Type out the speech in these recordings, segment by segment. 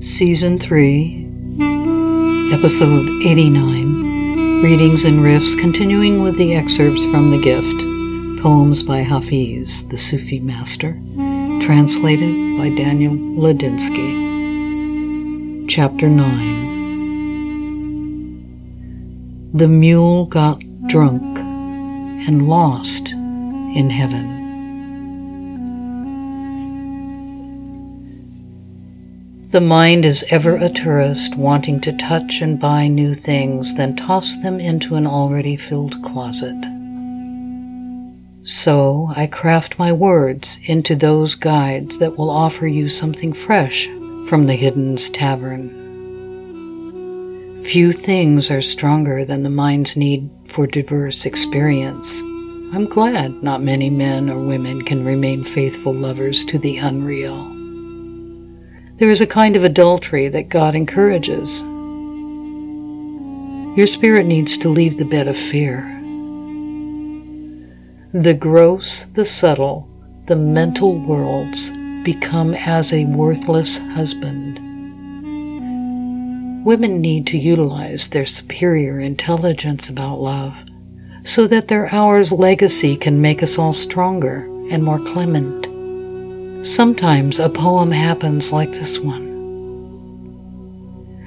Season 3, Episode 89, Readings and Riffs, continuing with the excerpts from The Gift, poems by Hafiz, the Sufi master, translated by Daniel Ladinsky. Chapter 9 The mule got drunk and lost in heaven. The mind is ever a tourist wanting to touch and buy new things, then toss them into an already filled closet. So I craft my words into those guides that will offer you something fresh from the Hidden's Tavern. Few things are stronger than the mind's need for diverse experience. I'm glad not many men or women can remain faithful lovers to the unreal. There is a kind of adultery that God encourages. Your spirit needs to leave the bed of fear. The gross, the subtle, the mental worlds become as a worthless husband. Women need to utilize their superior intelligence about love so that their hour's legacy can make us all stronger and more clement. Sometimes a poem happens like this one.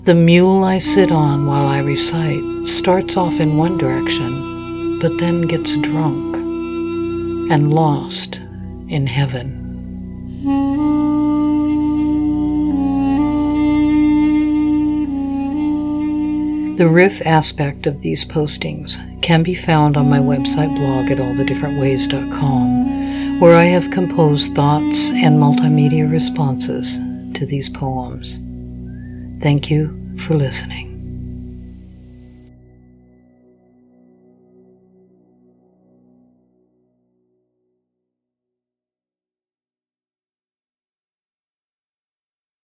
The mule I sit on while I recite starts off in one direction, but then gets drunk and lost in heaven. The riff aspect of these postings can be found on my website blog at allthedifferentways.com where I have composed thoughts and multimedia responses to these poems. Thank you for listening.